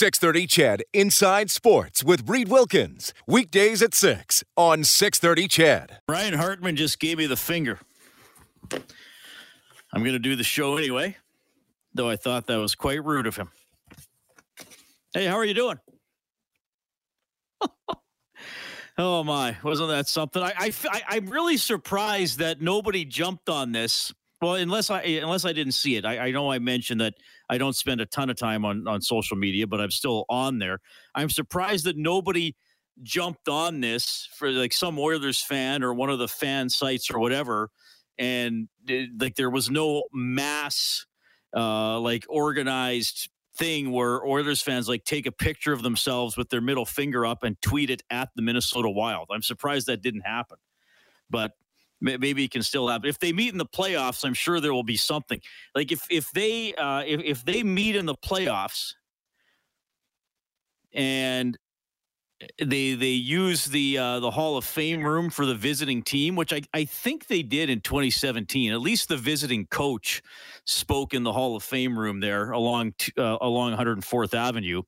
630 CHED Inside Sports with Reid Wilkins. Weekdays at 6 on 630 CHED. Ryan Hartman just gave me the finger. I'm going to do the show anyway, though I thought that was quite rude of him. Hey, how are you doing? oh my, wasn't that something? I, I, I I'm really surprised that nobody jumped on this. Well, unless I unless I didn't see it. I, I know I mentioned that I don't spend a ton of time on on social media, but I'm still on there. I'm surprised that nobody jumped on this for like some Oilers fan or one of the fan sites or whatever, and like there was no mass uh like organized thing where Oilers fans like take a picture of themselves with their middle finger up and tweet it at the Minnesota Wild. I'm surprised that didn't happen. But maybe it can still happen. If they meet in the playoffs, I'm sure there will be something. Like if if they uh, if if they meet in the playoffs and they they use the uh, the Hall of Fame room for the visiting team, which I, I think they did in 2017. At least the visiting coach spoke in the Hall of Fame room there along uh, along 104th Avenue.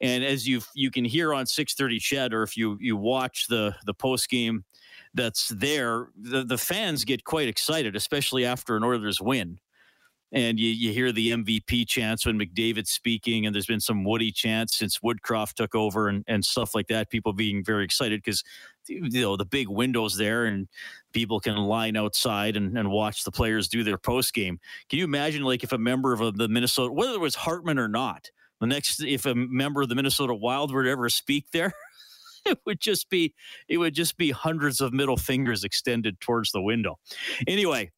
And as you you can hear on 630 CHED, or if you you watch the the post game that's there, the, the fans get quite excited, especially after an Oilers win. And you, you hear the MVP chants when McDavid's speaking, and there's been some Woody chants since Woodcroft took over and, and stuff like that. People being very excited because you know the big windows there and people can line outside and, and watch the players do their post game. Can you imagine like if a member of uh, the Minnesota, whether it was Hartman or not, the next if a member of the Minnesota Wild were to ever speak there, it would just be it would just be hundreds of middle fingers extended towards the window. Anyway,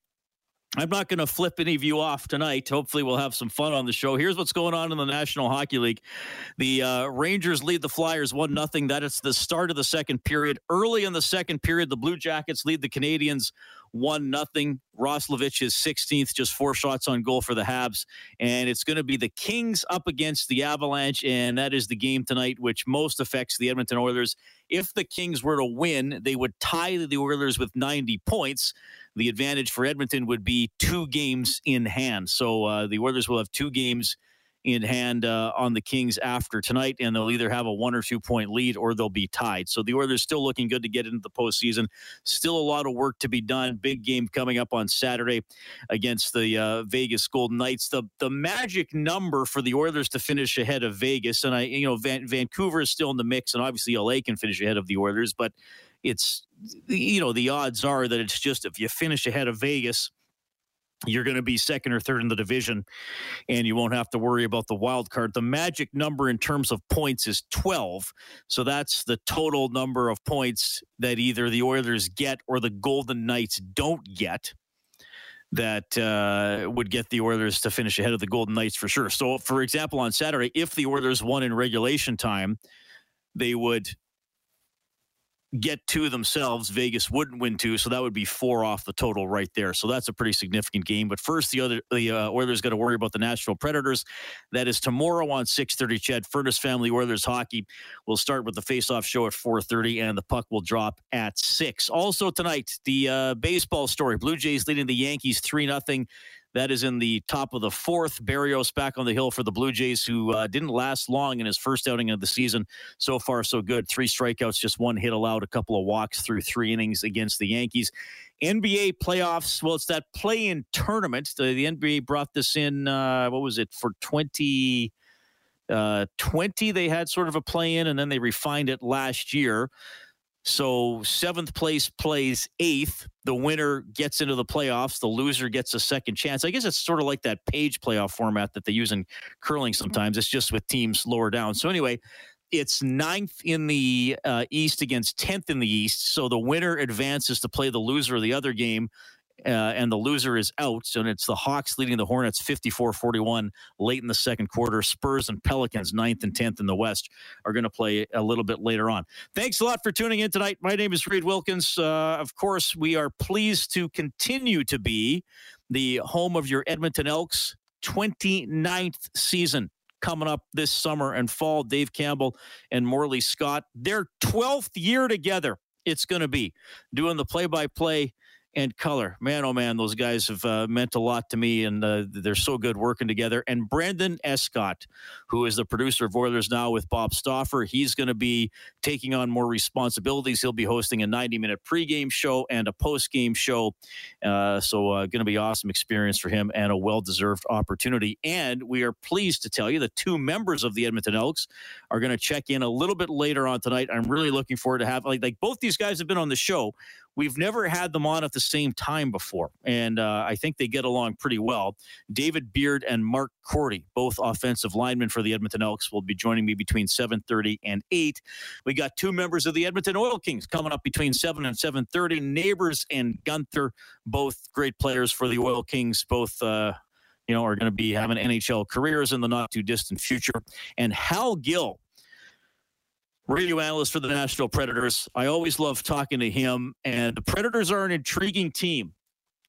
I'm not going to flip any of you off tonight. Hopefully, we'll have some fun on the show. Here's what's going on in the National Hockey League. The uh, Rangers lead the Flyers 1 0. That is the start of the second period. Early in the second period, the Blue Jackets lead the Canadiens one nothing. Roslovic is 16th, just four shots on goal for the Habs, and it's going to be the Kings up against the Avalanche, and that is the game tonight, which most affects the Edmonton Oilers. If the Kings were to win, they would tie the Oilers with 90 points. The advantage for Edmonton would be two games in hand, so uh, the Oilers will have two games in hand uh, on the Kings after tonight, and they'll either have a one or two point lead or they'll be tied. So the Oilers still looking good to get into the postseason. Still a lot of work to be done. Big game coming up on Saturday against the uh, Vegas Golden Knights. The the magic number for the Oilers to finish ahead of Vegas, and I you know Van, Vancouver is still in the mix, and obviously LA can finish ahead of the Oilers, but it's you know the odds are that it's just if you finish ahead of Vegas you're going to be second or third in the division and you won't have to worry about the wild card. The magic number in terms of points is 12. So that's the total number of points that either the Oilers get or the Golden Knights don't get that uh, would get the Oilers to finish ahead of the Golden Knights for sure. So, for example, on Saturday, if the Oilers won in regulation time, they would get two themselves. Vegas wouldn't win two, so that would be four off the total right there. So that's a pretty significant game. But first, the other the uh, Oilers got to worry about the Nashville Predators. That is tomorrow on six thirty. CHED Furnace Family Oilers hockey. We'll start with the face-off show at four thirty, and the puck will drop at six. Also tonight, the uh, baseball story: Blue Jays leading the Yankees three nothing. That is in the top of the fourth. Berríos back on the hill for the Blue Jays, who uh, didn't last long in his first outing of the season. So far, so good. Three strikeouts, just one hit allowed, a couple of walks through three innings against the Yankees. NBA playoffs. Well, it's that play-in tournament. The, the NBA brought this in. Uh, what was it for twenty? Uh, 20 they had sort of a play in and then they refined it last year so seventh place plays eighth. The winner gets into the playoffs. The loser gets a second chance. I guess it's sort of like that page playoff format that they use in curling sometimes. It's just with teams lower down. So anyway, it's ninth in the uh, East against tenth in the East. So the winner advances to play the loser of the other game uh, and the loser is out. And it's the Hawks leading the Hornets 54 41 late in the second quarter. Spurs and Pelicans, ninth and 10th in the West, are going to play a little bit later on. Thanks a lot for tuning in tonight. My name is Reid Wilkins. Uh, of course, we are pleased to continue to be the home of your Edmonton Elks 29th season coming up this summer and fall. Dave Campbell and Morley Scott, their 12th year together. It's going to be doing the play by play and color. Man, oh man, those guys have uh, meant a lot to me, and uh, they're so good working together. And Brandon Escott, who is the producer of Oilers Now with Bob Stauffer, he's going to be taking on more responsibilities. He'll be hosting a 90-minute pregame show and a postgame show. Uh, so, uh, going to be awesome experience for him and a well-deserved opportunity. And we are pleased to tell you that two members of the Edmonton Elks are going to check in a little bit later on tonight. I'm really looking forward to have like like both these guys have been on the show. We've never had them on at the same time before, and uh, I think they get along pretty well. David Beard and Mark Korte, both offensive linemen for the Edmonton Elks, will be joining me between 7:30 and 8. We got two members of the Edmonton Oil Kings coming up between 7 and 7:30. Neighbours and Guenther, both great players for the Oil Kings, both. Uh, you know, are going to be having NHL careers in the not too distant future. And Hal Gill, radio analyst for the Nashville Predators. I always love talking to him, and the Predators are an intriguing team.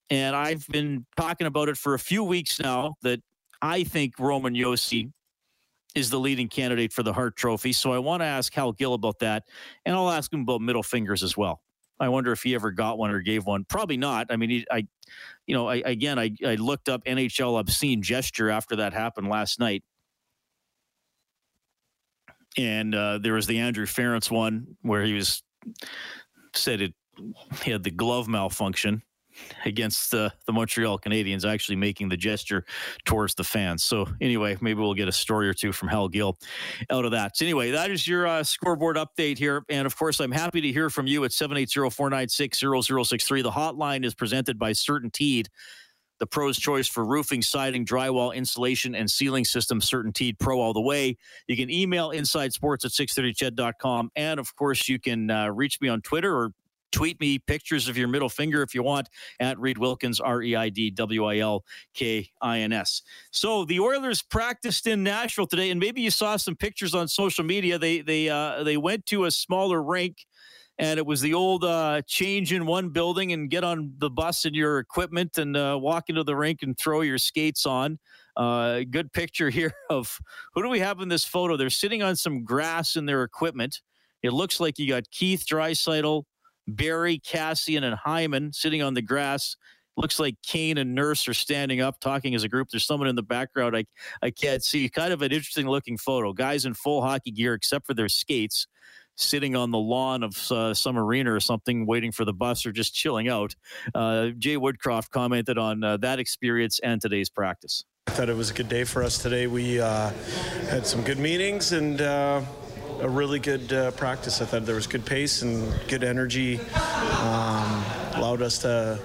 And I've been talking about it for a few weeks now that I think Roman Josi is the leading candidate for the Hart Trophy. So I want to ask Hal Gill about that, and I'll ask him about middle fingers as well. I wonder if he ever got one or gave one. Probably not. I mean, he, I, you know, I, again, I, I looked up NHL obscene gesture after that happened last night, and uh, there was the Andrew Ference one where he was said it he had the glove malfunction against the, the Montreal Canadiens, actually making the gesture towards the fans. So anyway, maybe we'll get a story or two from Hal Gill out of that. So anyway, that is your uh, scoreboard update here. And of course, I'm happy to hear from you at 780-496-0063. The hotline is presented by CertainTeed the pro's choice for roofing, siding, drywall, insulation, and ceiling systems, CertainTeed Pro all the way. You can email insidesports at 630ched.com. And of course, you can uh, reach me on Twitter or tweet me pictures of your middle finger if you want at Reid Wilkins, R E I D W I L K I N S. So the Oilers practiced in Nashville today, and maybe you saw some pictures on social media. They they uh, they went to a smaller rink and it was the old uh, change in one building and get on the bus and your equipment and uh, walk into the rink and throw your skates on. Uh, good picture here of who do we have in this photo? They're sitting on some grass in their equipment. It looks like you got Keith Draisaitl, Barrie, Kassian, and Hyman sitting on the grass. Looks like Kane and Nurse are standing up talking as a group. There's someone in the background I, I can't see. Kind of an interesting looking photo. Guys in full hockey gear except for their skates sitting on the lawn of uh, some arena or something, waiting for the bus or just chilling out. Uh, Jay Woodcroft commented on uh, that experience and today's practice. I thought it was a good day for us today. We uh, had some good meetings and uh, a really good uh, practice. I thought there was good pace and good energy. Um, allowed us to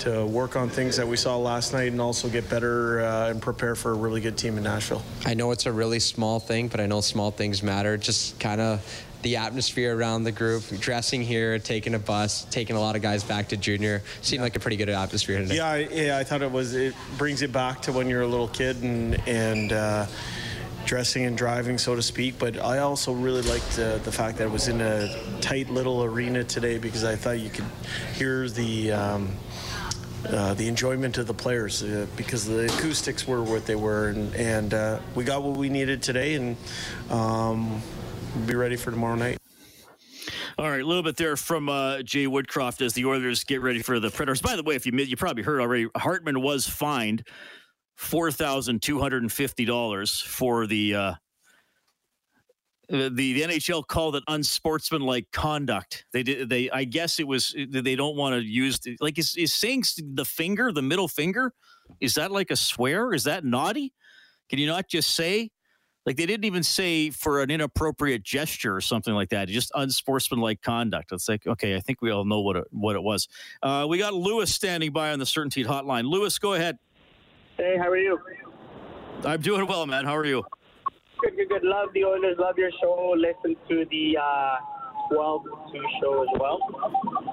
to work on things that we saw last night and also get better uh, and prepare for a really good team in Nashville. I know it's a really small thing, but I know small things matter. Just kind of the atmosphere around the group, dressing here, taking a bus, taking a lot of guys back to junior. Seemed like a pretty good atmosphere today. Yeah, yeah, I thought it was. It brings it back to when you're a little kid and and. Uh, dressing and driving, so to speak. But I also really liked uh, the fact that it was in a tight little arena today because I thought you could hear the. Um, uh, the enjoyment of the players uh, because the acoustics were what they were, and, and uh, we got what we needed today, and um, be ready for tomorrow night. All right, a little bit there from uh, Jay Woodcroft as the Oilers get ready for the Predators. By the way, if you you probably heard already, Hartman was fined four thousand two hundred and fifty dollars for the, uh, the the NHL called it unsportsmanlike conduct. They did they I guess it was they don't want to use like is, is saying the finger the middle finger is that like a swear? Is that naughty? Can you not just say like they didn't even say for an inappropriate gesture or something like that. Just unsportsmanlike conduct. It's like okay, I think we all know what it, what it was. Uh, we got Lewis standing by on the CertainTeed Hotline. Lewis, go ahead. Hey, how are you? I'm doing well, man. How are you? Good, good, good. Love the Oilers. Love your show. Listen to the uh, 12 2 show as well.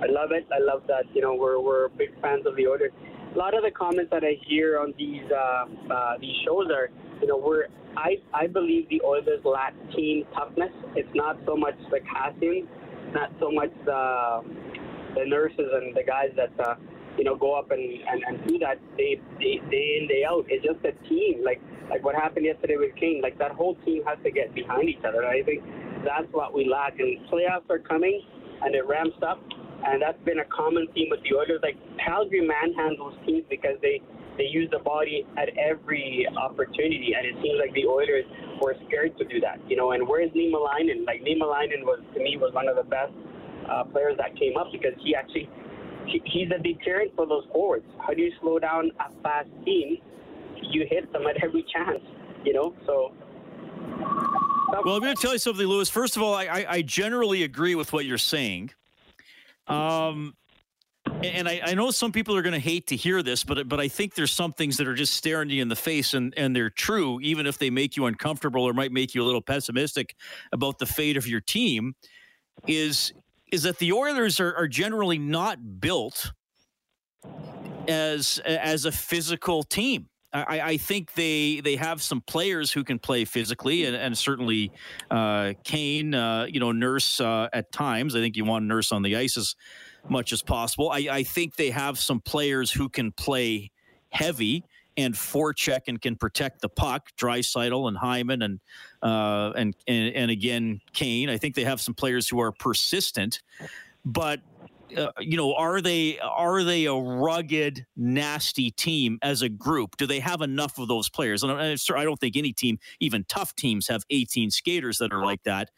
I love it. I love that, you know, we're, we're big fans of the Oilers. A lot of the comments that I hear on these uh, uh, these shows are, you know, we're I, I believe the Oilers lack team toughness. It's not so much the casting, not so much the, the nurses and the guys that, uh, you know, go up and, and, and do that day, day, day in, day out. It's just a team. Like, like what happened yesterday with Kane. Like, that whole team has to get behind each other. I think that's what we lack. And playoffs are coming, and it ramps up. And that's been a common theme with the Oilers. Like, Calgary manhandles teams because they – they use the body at every opportunity, and it seems like the Oilers were scared to do that. You know, and where's Niemelainen? Like Niemelainen was to me was one of the best uh, players that came up because he actually he, he's a deterrent for those forwards. How do you slow down a fast team? You hit them at every chance. You know, so. Well, I'm going to tell you something, Lewis. First of all, I, I generally agree with what you're saying. Um, and I, I, know some people are going to hate to hear this, but but I think there's some things that are just staring you in the face, and and they're true, even if they make you uncomfortable or might make you a little pessimistic about the fate of your team. Is is that the Oilers are, are generally not built as as a physical team. I, I, think they they have some players who can play physically, and, and certainly uh, Kane, uh, you know, Nurse uh, at times. I think you want Nurse on the ice much as possible. I, I think they have some players who can play heavy and forecheck and can protect the puck. Draisaitl and Hyman and, uh, and and and again Kane. I think they have some players who are persistent, but uh, you know, are they are they a rugged, nasty team as a group? Do they have enough of those players? And I, I don't think any team, even tough teams, have 18 skaters that are like that.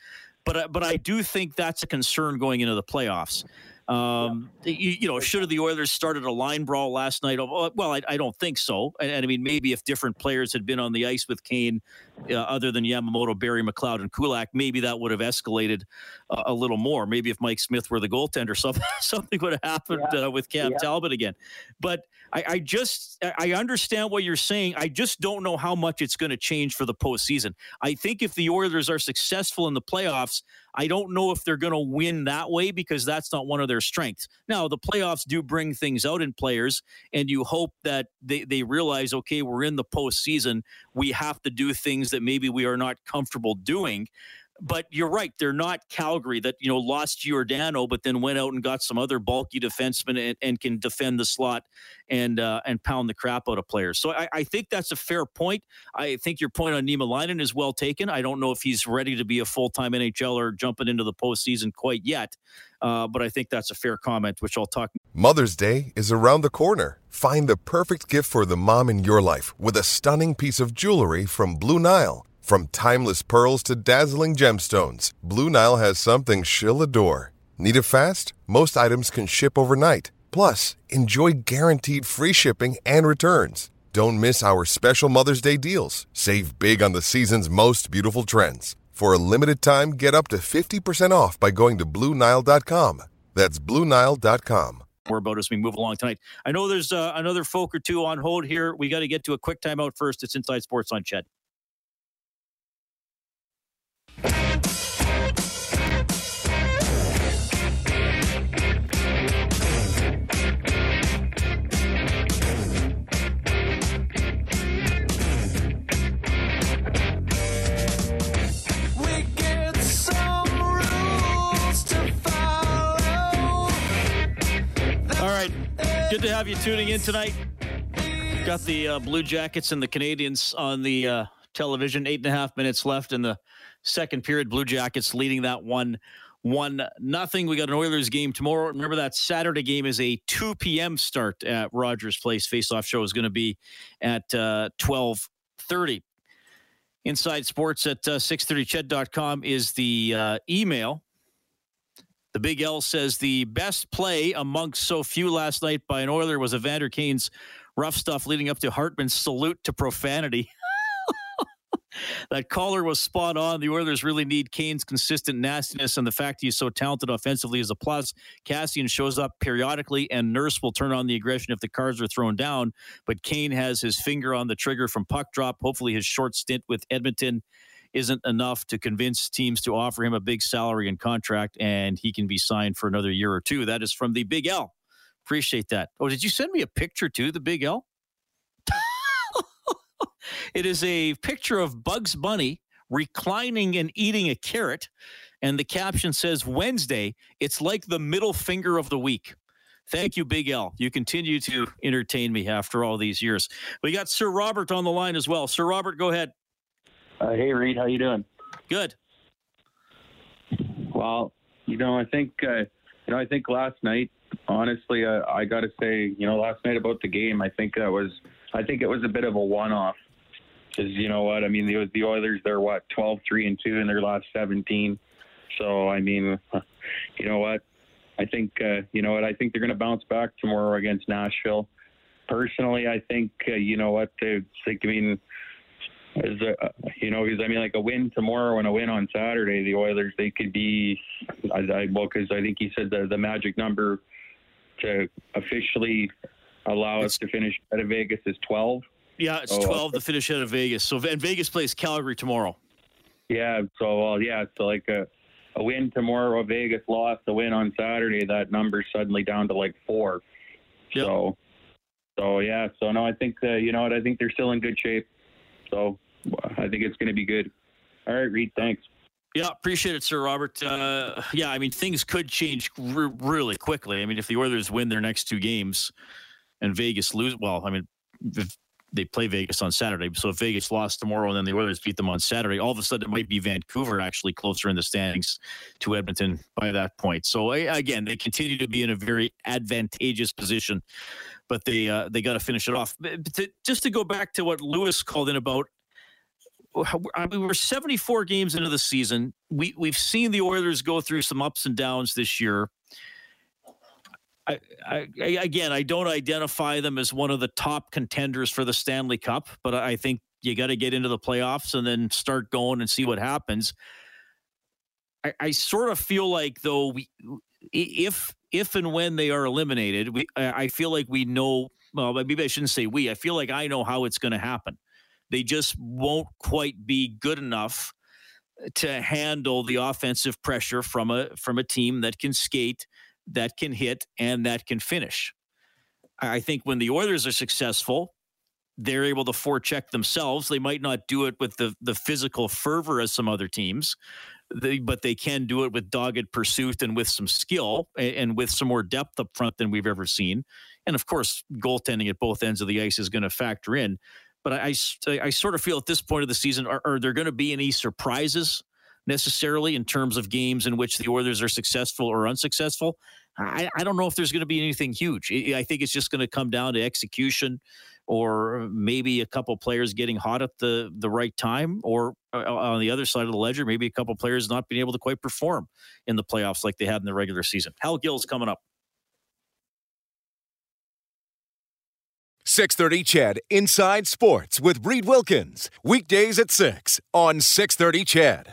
But uh, but I do think that's a concern going into the playoffs. Um, you, you, know, should have the Oilers started a line brawl last night? Oh, well, I, I don't think so. And, and, I mean, maybe if different players had been on the ice with Kane, uh, other than Yamamoto, Barrie McLeod, and Kulak, maybe that would have escalated uh, a little more. Maybe if Mike Smith were the goaltender, something something would have happened yeah. uh, with Cam yeah. Talbot again. But I, I, just I understand what you're saying. I just don't know how much it's going to change for the postseason. I think if the Oilers are successful in the playoffs, I don't know if they're going to win that way because that's not one of their strengths. Now, the playoffs do bring things out in players, and you hope that they, they realize, okay, we're in the postseason. We have to do things that maybe we are not comfortable doing but you're right. They're not Calgary that, you know, lost Giordano, but then went out and got some other bulky defensemen and, and can defend the slot and uh, and pound the crap out of players. So I, I, think that's a fair point. I think your point on Niemelainen is well taken. I don't know if he's ready to be a full time NHL or jumping into the postseason quite yet, uh, but I think that's a fair comment, which I'll talk. Mother's Day is around the corner. Find the perfect gift for the mom in your life with a stunning piece of jewelry from Blue Nile. From timeless pearls to dazzling gemstones, Blue Nile has something she'll adore. Need it fast? Most items can ship overnight. Plus, enjoy guaranteed free shipping and returns. Don't miss our special Mother's Day deals. Save big on the season's most beautiful trends. For a limited time, get up to 50% off by going to BlueNile.com. That's BlueNile.com. More about as we move along tonight. I know there's uh, another folk or two on hold here. We got to get to a quick timeout first. It's Inside Sports on CHED. Good to have you tuning in tonight. Got the uh, Blue Jackets and the Canadiens on the uh, television. Eight and a half minutes left in the second period. Blue Jackets leading that one one nothing. We got an Oilers game tomorrow. Remember that Saturday game is a 2 p.m. start at Rogers Place. Face-off show is going to be at uh, 12:30. Inside Sports at uh, 630ched.com is the uh, email. The Big L says the best play amongst so few last night by an Oiler was Evander Kane's rough stuff leading up to Hartman's salute to profanity. that caller was spot on. The Oilers really need Kane's consistent nastiness, and the fact he's so talented offensively is a plus. Kassian shows up periodically, and Nurse will turn on the aggression if the cards are thrown down. But Kane has his finger on the trigger from puck drop. Hopefully, his short stint with Edmonton isn't enough to convince teams to offer him a big salary and contract, and he can be signed for another year or two. That is from the Big L. Appreciate that. Oh, did you send me a picture too, the Big L? it is a picture of Bugs Bunny reclining and eating a carrot. And the caption says, Wednesday, it's like the middle finger of the week. Thank you, Big L. You continue to entertain me after all these years. We got Sir Robert on the line as well. Sir Robert, go ahead. Uh, hey, Reid, how you doing? Good. Well, you know, I think uh, you know, I think last night, honestly, uh, I got to say, you know, last night about the game, I think that was, I think it was a bit of a one-off. Because you know what, I mean, the the Oilers, they're what 12, three and two in their last 17. So I mean, you know what, I think uh, you know what I think they're going to bounce back tomorrow against Nashville. Personally, I think uh, you know what they. I mean, as a, you know, because I mean, like a win tomorrow and a win on Saturday, the Oilers they could be. I, I well, because I think he said the the magic number to officially allow us to finish out of Vegas is twelve. Yeah, it's Oh, 12 to finish out of Vegas. So, and Vegas plays Calgary tomorrow. Yeah, so well, yeah, so like a a win tomorrow, a Vegas loss, a win on Saturday, that number's suddenly down to like four. Yep. So, so yeah, so no, I think uh, you know what, I think they're still in good shape. So I think it's going to be good. All right, Reid, thanks. Yeah, appreciate it, Sir Robert. Uh, yeah, I mean, things could change really quickly. I mean, if the Oilers win their next two games and Vegas lose, well, I mean, if they play Vegas on Saturday. So if Vegas lost tomorrow and then the Oilers beat them on Saturday, all of a sudden it might be Vancouver actually closer in the standings to Edmonton by that point. So again, they continue to be in a very advantageous position, but they uh, they got to finish it off. To, just to go back to what Lewis called in about we're 74 games into the season. We we've seen the Oilers go through some ups and downs this year. I, I, again, I don't identify them as one of the top contenders for the Stanley Cup, but I think you got to get into the playoffs and then start going and see what happens. I, I sort of feel like though we, if if and when they are eliminated, we I feel like we know. Well, maybe I shouldn't say we. I feel like I know how it's going to happen. They just won't quite be good enough to handle the offensive pressure from a from a team that can skate, that can hit, and that can finish. I think when the Oilers are successful, they're able to forecheck themselves. They might not do it with the the physical fervor as some other teams, they, but they can do it with dogged pursuit and with some skill and, and with some more depth up front than we've ever seen. And of course, goaltending at both ends of the ice is going to factor in. But I, I, I sort of feel at this point of the season, are, are there going to be any surprises necessarily in terms of games in which the Oilers are successful or unsuccessful? I, I don't know if there's going to be anything huge. I think it's just going to come down to execution or maybe a couple players getting hot at the, the right time, or uh, on the other side of the ledger, maybe a couple players not being able to quite perform in the playoffs like they had in the regular season. Hal Gill's coming up. 630 CHED Inside Sports with Reid Wilkins. Weekdays at 6 on 630 CHED.